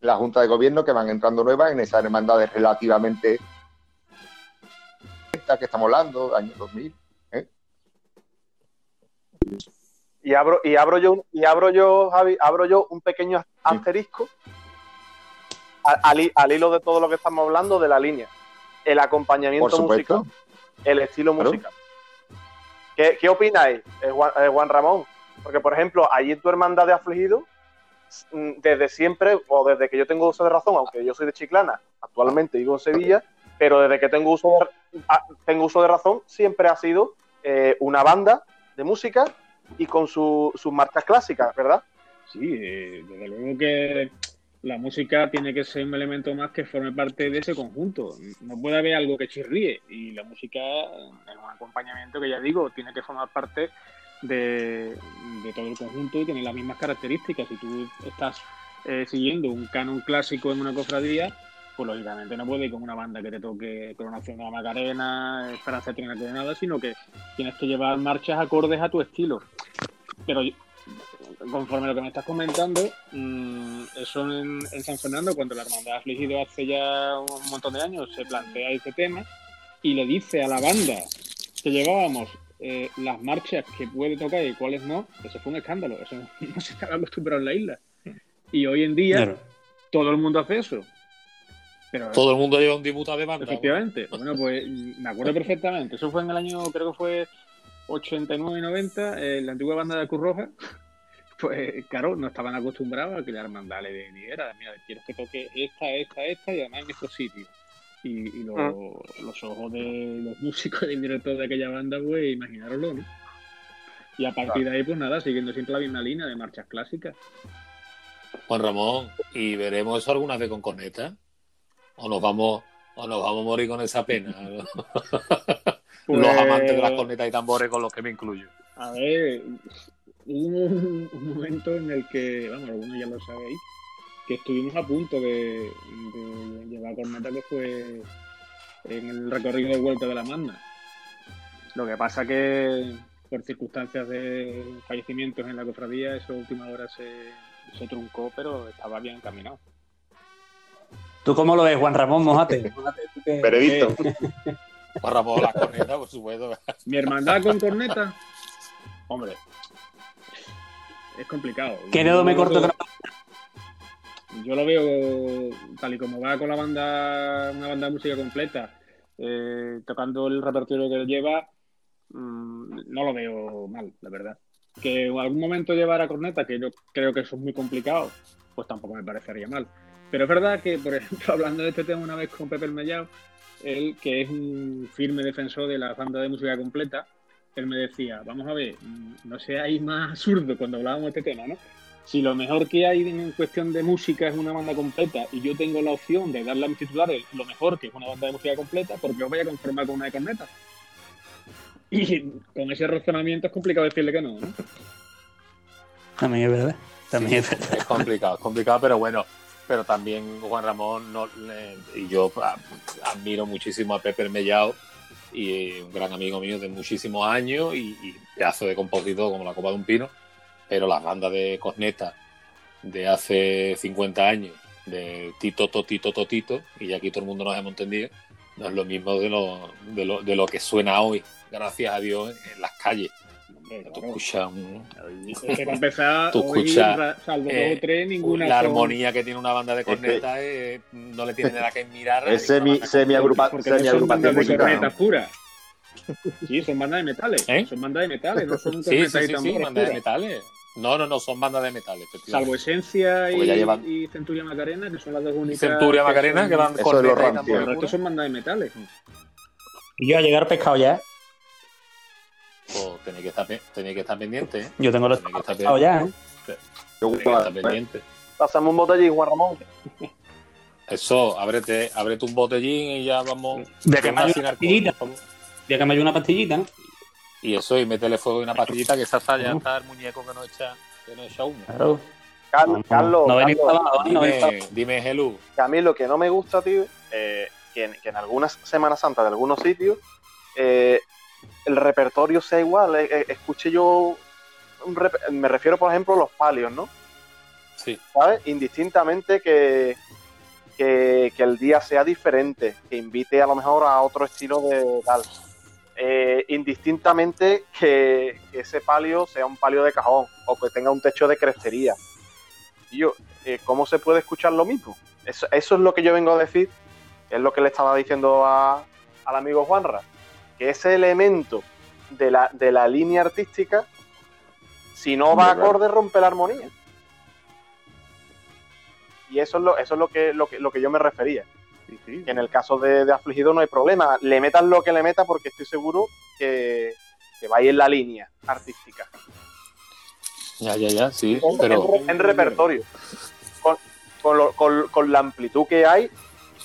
la Junta de Gobierno que van entrando nuevas en esas hermandades relativamente que estamos hablando, año 2000. Y abro, y abro yo, y abro yo, Javi, abro yo un pequeño asterisco al hi- al hilo de todo lo que estamos hablando de la línea. El acompañamiento musical, el estilo Claro. musical. ¿Qué, qué opináis, eh, Juan, eh, Juan Ramón? Porque, por ejemplo, allí en tu hermandad de afligido, mm, desde siempre, o desde que yo tengo uso de razón, aunque yo soy de Chiclana, actualmente vivo en Sevilla, pero desde que tengo uso de, tengo uso de razón, siempre ha sido eh, una banda de música y con su- sus marcas clásicas, ¿verdad? Sí, desde luego que la música tiene que ser un elemento más que forme parte de ese conjunto. No puede haber algo que chirríe y la música es un acompañamiento que ya digo, tiene que formar parte de, todo el conjunto y tiene las mismas características. Si tú estás eh, siguiendo un canon clásico en una cofradía, pues lógicamente no puede ir con una banda que te toque Coronación de la Macarena, Esperanza de Coronada, sino que tienes que llevar marchas acordes a tu estilo. Pero conforme a lo que me estás comentando, mm, eso en, en San Fernando, cuando la hermandad afligido hace ya un montón de años se plantea este tema y le dice a la banda que llevábamos eh, las marchas que puede tocar y cuáles no, eso fue un escándalo, eso no *laughs* se estaba acostumbrado en la isla. Y hoy en día Claro. todo el mundo hace eso. Pero Todo el mundo lleva un dibuta de banda. Efectivamente. Bueno, pues me acuerdo perfectamente. Eso fue en el año, creo que fue 89 y 90, eh, la antigua banda de Cruz Roja. Pues, claro, no estaban acostumbrados a que la hermandad le diera, mira, quiero que toque esta, esta, esta y además en estos sitios. Y, y lo- Ah. los ojos de los músicos y del director de aquella banda, pues imaginároslo, ¿no? Y a partir de ahí, pues nada, siguiendo siempre la misma línea de marchas clásicas. Juan Ramón, ¿y veremos eso alguna vez con corneta? ¿O nos vamos, o nos vamos a morir con esa pena? *laughs* Pues, Los amantes de las cornetas y tambores con los que me incluyo. A ver, hubo un, un momento en el que, vamos, algunos ya lo sabéis, que estuvimos a punto de, de llevar corneta que fue en el recorrido de vuelta de la Magna. Lo que pasa que por circunstancias de fallecimientos en la cofradía, eso a última hora se, se truncó, pero estaba bien encaminado. ¿Tú cómo lo ves, Juan Ramón? Mojate. Mójate, ¿tú qué- Veredicto. Juan Ramón, las cornetas, por supuesto. Mi hermandad con corneta, hombre, es complicado. ¿Qué dedo me corto Yo lo veo tal y como va con la banda, una banda de música completa, eh, tocando el repertorio que lleva, mm, no lo veo mal, la verdad. Que en algún momento llevara corneta, que yo creo que eso es muy complicado, pues tampoco me parecería mal. Pero es verdad que, por *laughs* ejemplo, hablando de este tema una vez con Pepe el Mellao, él, que es un firme defensor de la banda de música completa, él me decía, vamos a ver, mm, no seáis más absurdo cuando hablábamos de este tema, ¿no? Si lo mejor que hay en cuestión de música es una banda completa y yo tengo la opción de darle a mis titulares lo mejor que es una banda de música completa, porque os voy a conformar con una de corneta. Y con ese razonamiento es complicado decirle que no, ¿no? También es verdad. También es verdad. Es complicado, es complicado, pero bueno. Pero también Juan Ramón, no, le- y yo ah, admiro muchísimo a Pepe el Mellao, y un gran amigo mío de muchísimos años y, y pedazo de compositor como la copa de un pino. Pero las bandas de corneta de hace 50 años, de Tito, Totito, Totito, y ya aquí todo el mundo nos hemos entendido, no es lo mismo de lo, de lo, de lo que suena hoy, gracias a Dios, en las calles. Hombre, Tú escuchas que empezar, *laughs* Tú hoy, escuchas, salvo eh, dos o tres, ninguna la son- armonía que tiene una banda de que- cornetas eh, no le tiene nada que mirar. Es semi, semi, agrupa, semi son agrupación musical. cornetas puras. Sí, son bandas de metales. ¿Eh? Son bandas de metales, no son *laughs* Sí, sí, sí, sí, bandas de metales. No, no, no, son bandas de metales. Salvo Esencia y, llevan- Centuria Macarena, que son las dos únicas. Centuria que Macarena, son- que van cornetas resto puros. son bandas de metales. Y yo a llegar pescado ya. Pues tenéis que estar, tenéis que estar pendiente, ¿eh? Yo tengo los que estar ya. ¿eh? Yo, Tenéis que estar pendiente. Pasamos un botellín, Juan Ramón. Eso, ábrete, ábrete un botellín y ya vamos. De que me sin una pastillita. Ya que me ayuda una pastillita, ¿no? Y eso, y métele fuego y una pastillita que esa ya Ujú. está el muñeco que no echa, que no echa humo. Claro. Car- No, no, Carlos, no Carlos, no Dime, dime, Helú. que a mí lo que no me gusta, tío, eh, que, en, que en algunas Semanas Santas de algunos sitios eh, el repertorio sea igual. Eh, eh, escuché yo, un rep- me refiero por ejemplo a los palios, ¿no? Sí. ¿Sabes? Indistintamente que, que, que el día sea diferente, que invite a lo mejor a otro estilo de tal. Eh, indistintamente que, que ese palio sea un palio de cajón o que tenga un techo de crestería. Y yo, eh, ¿cómo se puede escuchar lo mismo? Eso, eso es lo que yo vengo a decir, es lo que le estaba diciendo a- al amigo Juanra, que ese elemento de la, de la línea artística, si no va acorde, rompe la armonía. Y eso es lo, eso es lo que, lo que, lo que yo me refería. Sí, sí. Que en el caso de, de Afligido no hay problema. Le metan lo que le meta porque estoy seguro que, que va a ir en la línea artística. Ya, ya, ya, sí, En, pero en- en repertorio. Con, con lo- con- con la amplitud que hay,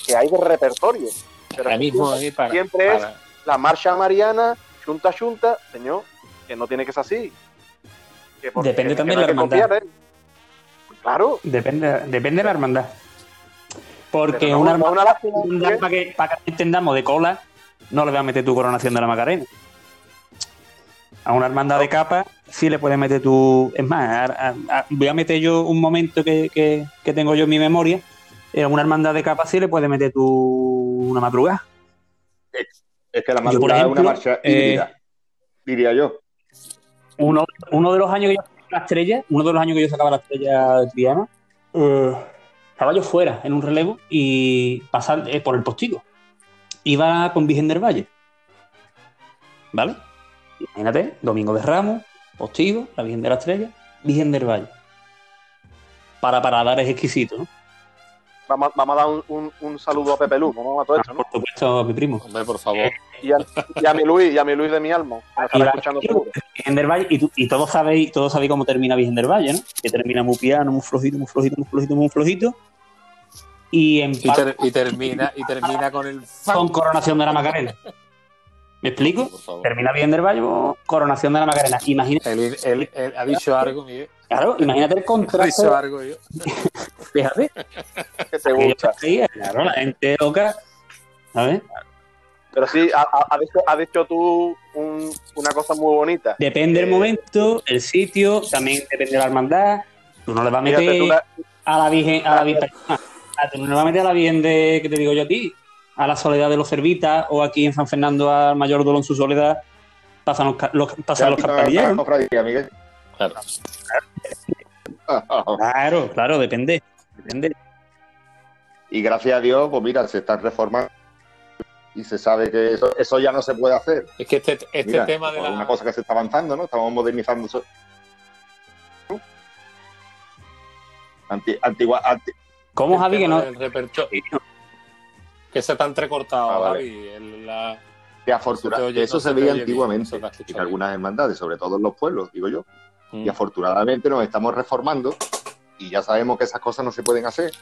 que hay de repertorio. Pero ahora mismo eh, para, siempre es la marcha mariana, chunta chunta, señor, que no tiene que ser así. Que Depende que también no hay la hermandad. ¿eh? Claro, Depende, depende de la hermandad. Porque no- una hermandad, una lástima, ¿eh? para que, para que entendamos de cola, no le vas a meter tu coronación de la Macarena. A una hermandad de capa sí le puedes meter tu. Es más, a- a- a- voy a meter yo un momento que, que- que tengo yo en mi memoria. A una hermandad de capa sí le puedes meter tu una madrugada. Es que la Yo, por madrugada es una ejemplo, marcha eh, híbrida, diría yo. Uno, uno de los años que yo sacaba la estrella, uno de los años que yo sacaba la estrella de Triana, eh, estaba yo fuera en un relevo y pasar eh, por el postigo. Iba con Virgen del Valle. ¿Vale? Imagínate, Domingo de Ramos, postigo, la Virgen de la Estrella, Virgen del Valle. Para paradar es exquisito, ¿no? Vamos, vamos a dar un, un- un saludo a Pepe Lu, vamos a todo esto, ¿no? Por supuesto, a mi primo. hombre, por favor. Y a, y a mi Luis, y a mi Luis de mi alma, que Y escuchando seguro. Virgen del Valle, y, tú- y todos sabéis, todos sabéis cómo termina Virgen del Valle, ¿no? Que termina muy piano, muy flojito, muy flojito, muy flojito, muy flojito. Y en Y, ter- y termina, y termina con el con coronación de la Macarena. ¿Me explico? Termina bien del Valle, coronación de la Macarena. Imagínate, Él, él- él ha dicho algo, Miguel. claro, imagínate el *laughs* Ha dicho contraste. algo yo. *laughs* Fíjate, Que te gusta. claro, la gente loca. ¿Sabes? Pero sí, ha, ha- ha dicho, has dicho tú un- una cosa muy bonita. Depende del Eh, momento, el sitio, también depende de la hermandad. Tú no le vas a meter la- a la Virgen, a la Virgen, *laughs* a- tú no le vas a meter a la Virgen de, que te digo yo a ti, a la Soledad de los Cervitas o aquí en San Fernando al Mayor Dolor en su Soledad, pasan los, los, pasan los campanilleros. Claro. *laughs* Claro, claro, depende. Depende. Y gracias a Dios, pues mira, se están reformando y se sabe que eso, eso ya no se puede hacer. Es que este, este Mira, tema de por la. una cosa que se está avanzando, ¿no? Estamos modernizando. eso. Anti- antigua, anti- ¿Cómo, Javi, que no? repertorio, que se está entrecortado, Ah, vale. Javi. el- la- que te eso no se se te veía bien, antiguamente te escuchado en algunas hermandades, sobre todo en los pueblos, digo yo. Mm. Y afortunadamente nos estamos reformando y ya sabemos que esas cosas no se pueden hacer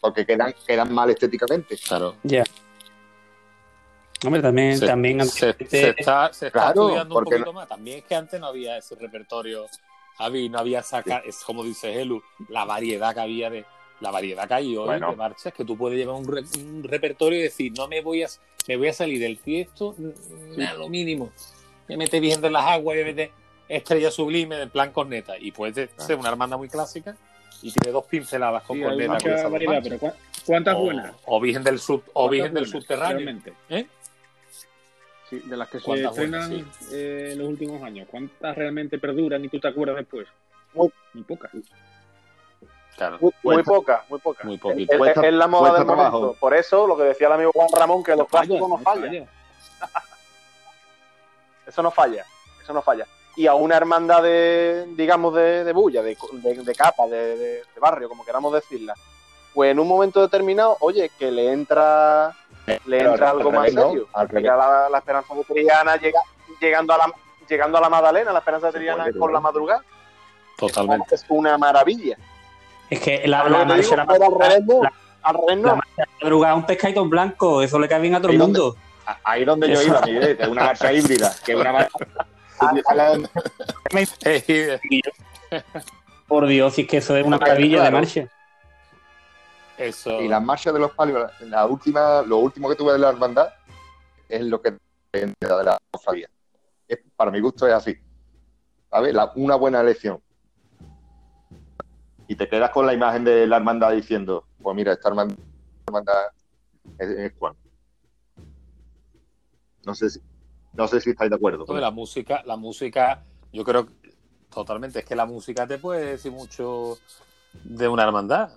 porque quedan, quedan mal estéticamente. Claro. Hombre, también, Se, también se- antes- se está, se está Claro, estudiando un poquito más. También es que antes no había ese repertorio, Javi, no había saca, es como dice Helu, la variedad que había de la variedad que hay hoy Bueno. de marchas que tú puedes llevar un, re- un repertorio y decir, no me voy a me voy a salir del tiesto mm, a lo mínimo. Me mete bien de las aguas, me mete estrella sublime en plan corneta. Y puede ser una hermandad muy clásica y tiene dos pinceladas con Sí, corneta. con mucha esas dos variedad, marchas. pero ¿cu- ¿cuántas o, buenas? o Virgen del Sub, o ¿Cuántas Virgen del Subterráneo. ¿Eh? Sí, Sí, de las que se ¿Cuántas estrenan buenas? eh, en los últimos años, ¿cuántas realmente perduran y tú te acuerdas después? Muy- Muy pocas. Claro. Muy, poca, muy poca. Muy Es, poquito. es- la moda del momento. trabajo. Por eso, lo que decía el amigo Juan Ramón, que los clásicos no fallan. falla. *laughs* Eso no falla. Eso no falla. Y a una hermandad de, digamos, de, de bulla, de, de, de capa, de, de- de barrio, como queramos decirla, pues en un momento determinado, oye, que le entra le Pero entra al algo más serio. La, la esperanza de Triana, llega, llegando a la llegando a la Magdalena, la esperanza de Se Triana por la madrugada. Totalmente. Es una maravilla. Es que la, la marcha digo, la pero al revés no. la- la marcha la madrugada, un pescadito blanco, eso le cae bien a todo el mundo. A- Ahí es donde yo iba, es una marcha híbrida, que es una marcha... *laughs* *laughs* Por Dios, si es que eso es una maravilla de marcha. Eso. Y las marchas de los palios, la última, lo último que tuve de la hermandad es lo que de la cofradía. Es- Para mi gusto es así. ¿Sabes? La- una buena elección. Y te quedas con la imagen de la hermandad diciendo, pues mira, esta hermandad, es, es Juan. No sé si, no sé si estáis de acuerdo. la música, la música, yo creo totalmente, es que la música te puede decir mucho de una hermandad,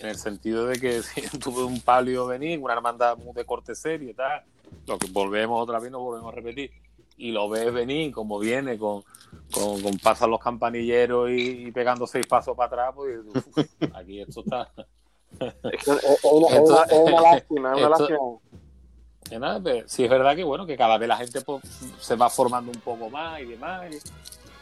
en el sentido de que *laughs* si tuve un palio venir, una hermandad muy de corte serio y tal, lo que volvemos otra vez, nos volvemos a repetir, y lo ves venir como viene, con, con, con pasan los campanilleros y, y pegando seis pasos para atrás, pues uf, aquí esto está... Es, una, es lástima, es una Esto- lástima. Que nada, pero sí es verdad que bueno, que cada vez la gente pues, se va formando un poco más y demás. y-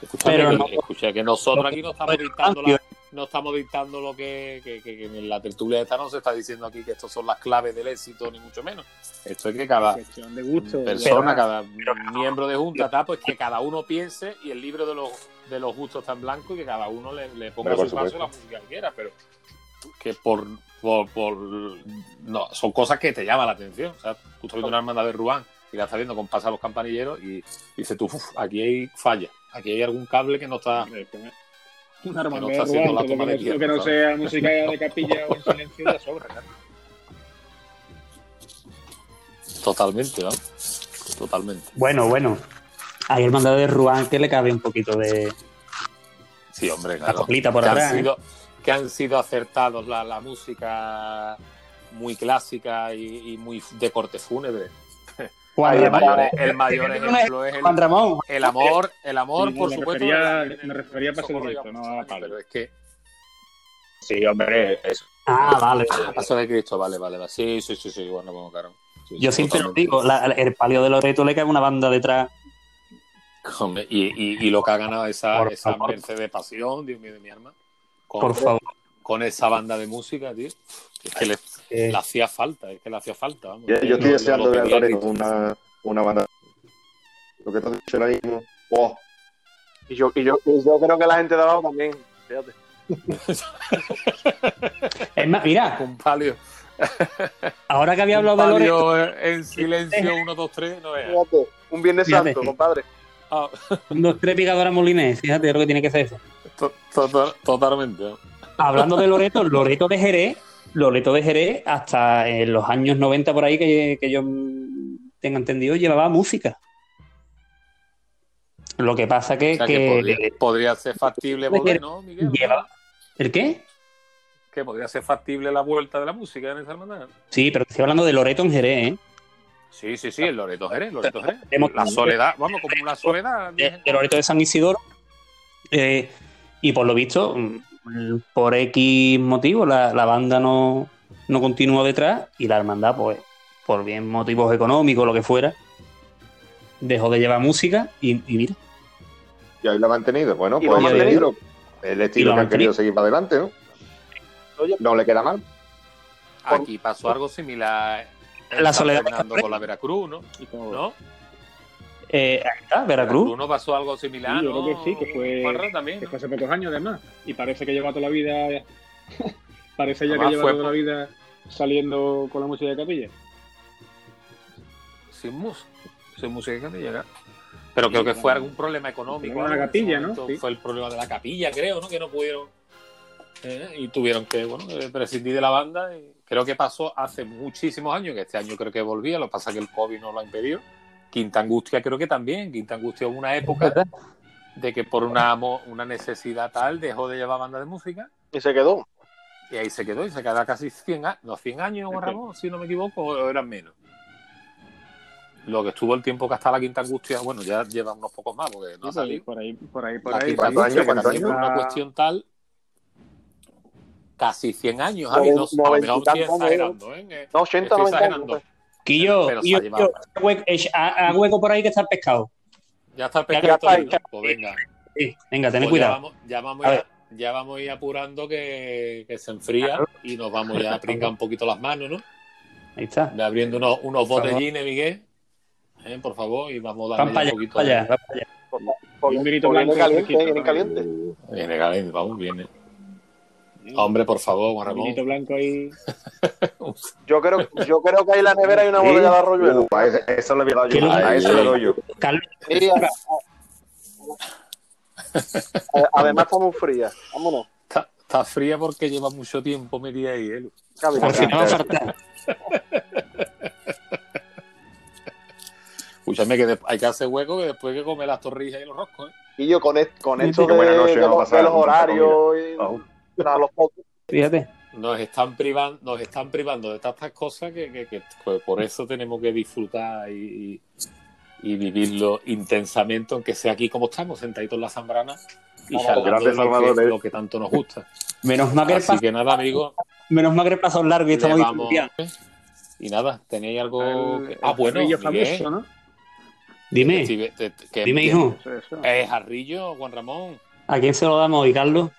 Escucha, Pero que, no- escucha, que nosotros aquí no estamos dictando la- no estamos dictando lo que, que- que- que en la tertulia esta no se está diciendo aquí que estos son las claves del éxito, ni mucho menos. Esto es que cada de gusto. persona, de- cada miembro de junta, tal, pues que cada uno piense y el libro de los, de los gustos está en blanco y que cada uno le, le ponga su paso la música que quiera, pero que por, por, por- no, son cosas que te llaman la atención. O sea, tú estás viendo una hermandad de Ruán y la estás viendo con pasar los campanilleros y dices tú, "Uf, aquí hay falla, aquí hay algún cable que no está. *laughs* Una hermandad no de está haciendo la Ruán, toma de que no- lo que no sea música de *laughs* capilla o en silencio ya sobra. claro. Totalmente, ¿no? Totalmente. Bueno, bueno. Hay hermandad de Ruán que le cabe un poquito de Sí, hombre, la claro. coplita por que, atrás. han ¿eh? que han sido acertados la, la música muy clásica y, y muy de corte fúnebre. Juan el Ramón, mayor, el mayor ¿Qué ejemplo es el, Juan Ramón. el amor, el amor, Sí, por me supuesto. refería- de me refería a Paso de Cristo, no a Pablo. Pero es que Sí, hombre, eso. Ah, vale. Paso de Cristo, vale, vale, vale. Sí, sí, sí, sí, bueno, bueno, claro. Sí, Yo sí, siempre lo digo, la- el palio de Loreto le cae una banda detrás. Hombre, y, y, y lo que ha ganado esa, Por esa favor. Mercedes Pasión, Dios mío de mi arma, con, Por favor. con esa banda de música, tío. Es que le, Eh, le hacía falta, es que le hacía falta. Vamos. Yo, estoy deseando ver a Loreto una, una banda. Lo que te has dicho ahora mismo. Oh, Y yo, y, yo, y yo creo que la gente de abajo también. Fíjate. *laughs* es más, mira, Un palio, ahora que había un hablado de Loreto, palio en silencio, uno, dos, tres, no es. Fíjate. Un Viernes Fíjate. Santo, compadre. Ah, un, dos, tres picadora molinés, fíjate lo que tiene que ser eso. to- to- totalmente. Hablando de Loreto, Loreto de Jerez, Loreto de Jerez, hasta en los años 90 por ahí que, que yo tengo entendido, llevaba música. Lo que pasa que, O sea, que- que podría, podría ser factible volver, ¿no, Miguel? Lleva- ¿El qué? Que podría ser factible la vuelta de la música en esa hermandad. Sí, pero estoy hablando de Loreto en Jerez, ¿eh? Sí, sí, sí, el Loreto Jerez, Loreto Jerez. La soledad, vamos, como la soledad. de, de Loreto de San Isidoro. Eh, y por lo visto, por X motivo, la, la banda no, no continuó detrás y la hermandad, pues, por bien motivos económicos, lo que fuera, dejó de llevar música y, y mira, y ahí lo ha mantenido. Bueno, pues el estilo, el estilo lo que ha han querido seguir para adelante, ¿no? No le queda mal. Aquí pasó algo similar La soledad con la Veracruz, ¿no? Y como- ¿No? Eh, ahí está, Veracruz. no pasó algo similar, Sí, yo creo que sí, que fue- Juanra también. fue hace pocos años además. Y parece que lleva toda la vida. *laughs* parece ya Además que lleva fue toda por- la vida saliendo con la música de capilla. Sin música. Sin música que llega. Pero creo que fue algún problema económico. de la capilla, ¿no? Sí. Fue el problema de la capilla, creo, ¿no? Que no pudieron. eh, y tuvieron que, bueno, eh, prescindir de la banda. Y creo que pasó hace muchísimos años, que este año creo que volvía. Lo que pasa es que el COVID no lo ha impedido. Quinta Angustia creo que también. Quinta Angustia hubo una época de que por una, una necesidad tal dejó de llevar banda de música Y se quedó. y ahí se quedó y se quedó casi 100 años, no, 100 años, Juan Ramón, si no me equivoco, o eran menos. Lo que estuvo el tiempo que hasta la Quinta Angustia, bueno, ya lleva unos pocos más porque no ha salido. por ahí, por ahí, por La ahí. ¿Cuántos también por una cuestión tal, casi 100 años, Javi, no, exagerando, ¿eh? Eh, No, 80, Estoy 90 años. exagerando. pues. Quillo, Pero se Quillo, ha llevado. Quillo, hue- echa- ha- ha hueco por ahí que está el pescado. Ya está el Ya ahí, ¿no? ya. Pues venga. Sí, venga, tened Pues ya cuidado. vamos, ya vamos A a- ya vamos a ir apurando que, que se enfría y nos vamos ya a pringar un poquito las manos, ¿no? Ahí está. Abriendo unos, unos Por botellines, Miguel. Eh, por favor, y vamos a darle ya allá, un poquito para allá, de- van para allá. Porque- Un vinito porque viene blanco caliente, viene caliente. Viene caliente, vamos, viene. Hombre, por favor, Juan Un Ramón. vinito blanco ahí. *laughs* Yo creo, yo creo que ahí en la nevera hay una Sí. botella de arroyuelo. Uh, a ese- eso le voy a dar ¿Qué yo. lo- A eso le doy yo. Carlos, a- Además está muy fría. Vámonos. Está, está fría porque lleva mucho tiempo metida ahí, ¿eh? Cabe. por si no va a faltar. Escúchame que hay que hacer hueco que después hay que comer las torrijas y los roscos, ¿eh? Y yo con, con esto de, buena noche, de los, de los horarios y. para los pocos. Fíjate. Nos están privando, nos están privando de tantas cosas que, que- que, pues, por eso tenemos que disfrutar y, y- vivirlo intensamente, aunque sea aquí como estamos, sentaditos en la zambrana y charlando lo que, ¿eh? lo que tanto nos gusta. Menos mal que Así paso, que nada, amigos, menos mal que el paso es largo y estamos vamos-. Y nada, ¿tenéis algo? El- que- Ah, bueno, Río Miguel, famoso, ¿no? Dime, que- dime, hijo. ¿Es Jarrillo, Juan Ramón? ¿a quién se lo damos hoy, Carlos?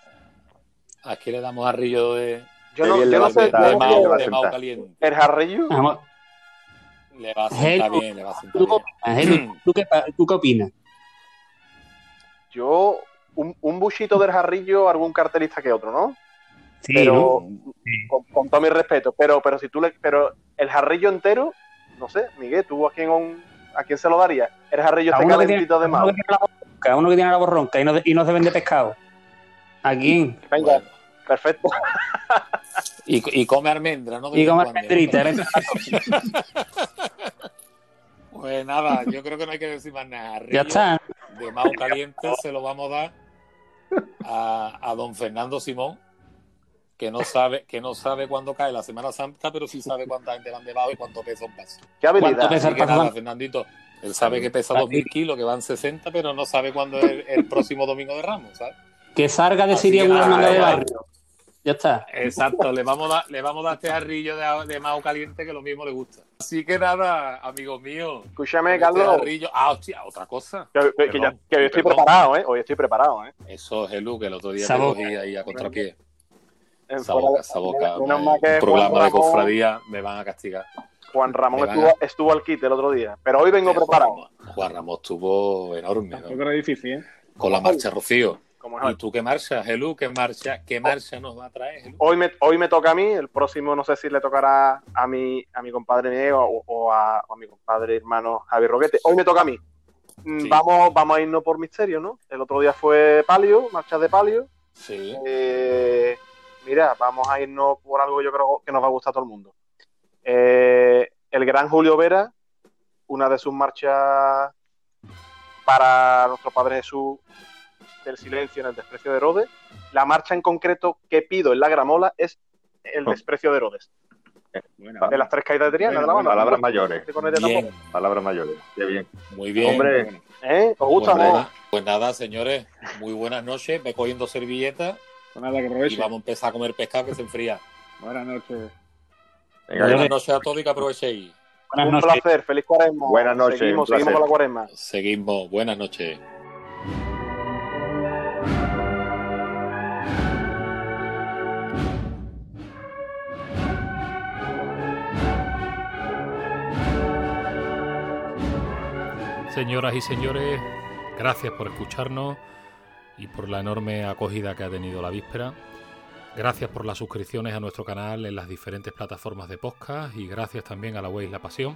¿A quién le damos Jarrillo de, Yo no, yo va no a sé, sentar, de Mao, de. Caliente? el jarrillo, Vamos, Le va a sentar bien, le va a sentar ¿tú qué bien. opinas, Helu? ¿Tú qué, ¿Tú qué opinas? yo, un, un buchito del jarrillo, algún cartelista que otro, ¿no? Sí, pero ¿no? con, con todo mi respeto, pero, pero si tú le, pero el jarrillo entero, no sé, Miguel, ¿tú a quién, a quién se lo darías? El jarrillo A este uno que tiene, calentito de a uno que tiene la uno que tiene la voz ronca y no, y no se vende pescado. ¿A quién? Venga, Bueno. Perfecto. *laughs* Y, y come almendra, ¿no? De Y cuando. almendrita. ¿eh? *laughs* Pues nada, yo creo que no hay que decir más nada. Ya Jarrillo está. De Mao Caliente se lo vamos a dar a, a don Fernando Simón, que no sabe que no sabe cuándo cae la Semana Santa, pero sí sabe cuánta gente van debajo y cuánto pesa un paso. Qué ¿Cuánto habilidad. pesa? Que Paso nada. Fernandito, él sabe que pesa 2.000 kilos, que van 60, pero no sabe cuándo es el, el próximo domingo de Ramos, ¿sabes? Que salga de Siria que una hermandad de barrio. Ya está. Exacto, le vamos a dar, le vamos a dar este jarrillo de, de Mao Caliente que lo mismo le gusta. Así que nada, amigos míos. Escúchame, este Carlos, jarrillo- Ah, hostia, otra cosa. que, que- que ya- que hoy estoy perdón. preparado, ¿eh? Hoy estoy preparado, ¿eh? Eso es el que el otro día te boca. cogí ahí a contrapié. En Esa fuera boca, de- esa boca. menos me- mal que un programa de cofradía me van a castigar. Juan Ramón Me estuvo, a- estuvo al kit el otro día, pero hoy vengo Eh, Juan preparado. Ramón- Juan Ramón estuvo enorme, ¿no? Tampoco era difícil, ¿eh? Con la marcha Rocío. Como es ¿Y tú qué marcha, Helú? ¿Qué marcha, qué marcha nos va a traer, Helú? Hoy me, hoy me toca a mí, el próximo no sé si le tocará a mi, a mi compadre Miguel o, o a, o a mi compadre hermano Javi Roquete. Hoy me toca a mí. Mm, Sí. Vamos, vamos a irnos por misterio, ¿no? El otro día fue Palio, marcha de Palio. Sí. Eh, mira, vamos a irnos por algo que yo creo que nos va a gustar a todo el mundo. Eh, el gran Julio Vera, una de sus marchas para nuestro Padre Jesús del silencio en el desprecio de Herodes. La marcha en concreto que pido en la gramola es el Oh. desprecio de Herodes. Bueno, De las tres caídas de Triana, de la Bueno. Palabras mayores. Bien. Palabras mayores. Qué bien. muy bien. Hombre. ¿Eh? ¿Os Pues gusta no? nada, pues nada, señores, muy buenas noches. Ve cogiendo servilletas Pues nada, que y vamos a empezar a comer pescado que se enfría. Buenas noches. venga. Buenas noches a todos y que aprovechéis. Buenas Un noches. placer, feliz cuaresma. Buenas noches, Seguimos, seguimos con la cuaresma. Seguimos. Buenas noches. Señoras y señores, gracias por escucharnos y por la enorme acogida que ha tenido la víspera. Gracias por las suscripciones a nuestro canal en las diferentes plataformas de podcast y gracias también a la web La Pasión,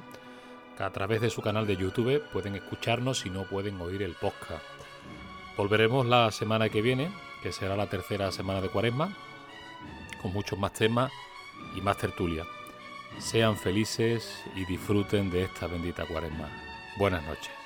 que a través de su canal de YouTube pueden escucharnos y no pueden oír el podcast. Volveremos la semana que viene, que será la tercera semana de Cuaresma, con muchos más temas y más tertulia. Sean felices y disfruten de esta bendita Cuaresma. Buenas noches.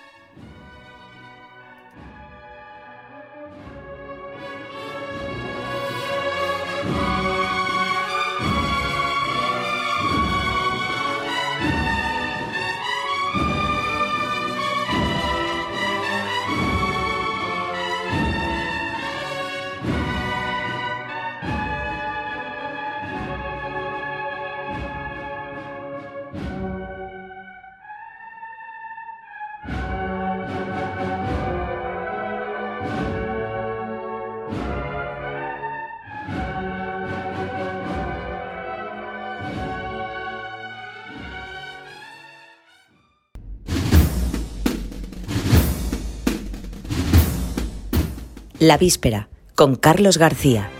La víspera, con Carlos García.